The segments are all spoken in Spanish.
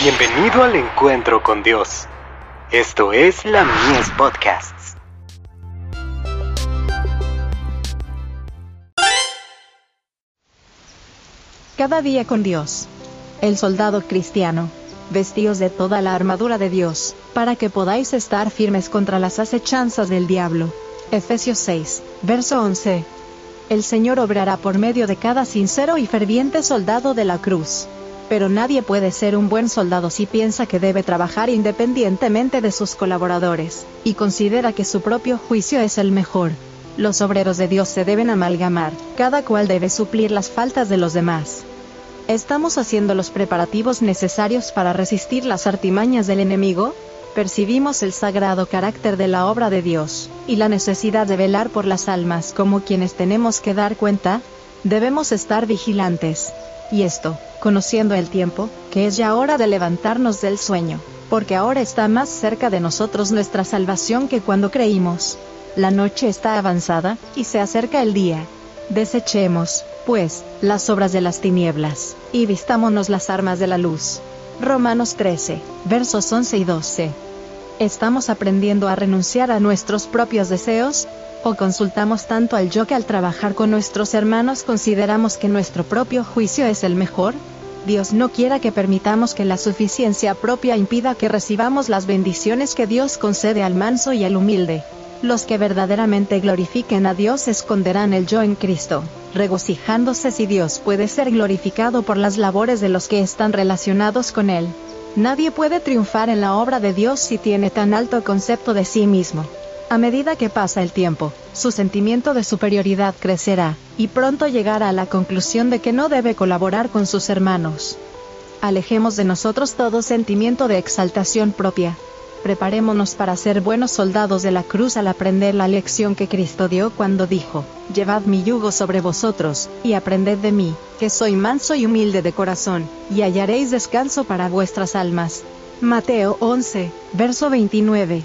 Bienvenido al encuentro con Dios. Esto es la Mies Podcasts. Cada día con Dios. El soldado cristiano. Vestidos de toda la armadura de Dios, para que podáis estar firmes contra las acechanzas del diablo. Efesios 6, verso 11. El Señor obrará por medio de cada sincero y ferviente soldado de la cruz pero nadie puede ser un buen soldado si piensa que debe trabajar independientemente de sus colaboradores, y considera que su propio juicio es el mejor. Los obreros de Dios se deben amalgamar, cada cual debe suplir las faltas de los demás. ¿Estamos haciendo los preparativos necesarios para resistir las artimañas del enemigo? Percibimos el sagrado carácter de la obra de Dios, y la necesidad de velar por las almas como quienes tenemos que dar cuenta, debemos estar vigilantes. Y esto, conociendo el tiempo, que es ya hora de levantarnos del sueño, porque ahora está más cerca de nosotros nuestra salvación que cuando creímos. La noche está avanzada, y se acerca el día. Desechemos, pues, las obras de las tinieblas, y vistámonos las armas de la luz. Romanos 13, versos 11 y 12. ¿Estamos aprendiendo a renunciar a nuestros propios deseos? ¿O consultamos tanto al yo que al trabajar con nuestros hermanos consideramos que nuestro propio juicio es el mejor? Dios no quiera que permitamos que la suficiencia propia impida que recibamos las bendiciones que Dios concede al manso y al humilde. Los que verdaderamente glorifiquen a Dios esconderán el yo en Cristo, regocijándose si Dios puede ser glorificado por las labores de los que están relacionados con Él. Nadie puede triunfar en la obra de Dios si tiene tan alto concepto de sí mismo. A medida que pasa el tiempo, su sentimiento de superioridad crecerá, y pronto llegará a la conclusión de que no debe colaborar con sus hermanos. Alejemos de nosotros todo sentimiento de exaltación propia. Preparémonos para ser buenos soldados de la cruz al aprender la lección que Cristo dio cuando dijo, Llevad mi yugo sobre vosotros, y aprended de mí, que soy manso y humilde de corazón, y hallaréis descanso para vuestras almas. Mateo 11, verso 29.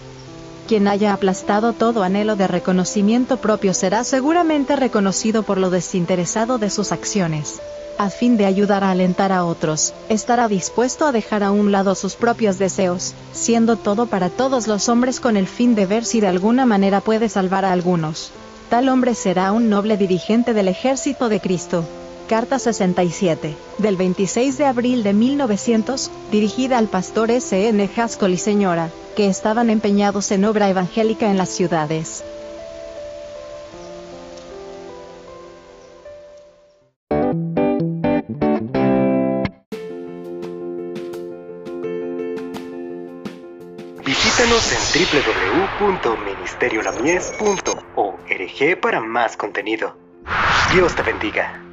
Quien haya aplastado todo anhelo de reconocimiento propio será seguramente reconocido por lo desinteresado de sus acciones. A fin de ayudar a alentar a otros, estará dispuesto a dejar a un lado sus propios deseos, siendo todo para todos los hombres con el fin de ver si de alguna manera puede salvar a algunos. Tal hombre será un noble dirigente del ejército de Cristo. Carta 67, del 26 de abril de 1900, dirigida al pastor S. N. Haskell y señora, que estaban empeñados en obra evangélica en las ciudades. Visítanos en www.ministeriolamies.org para más contenido. Dios te bendiga.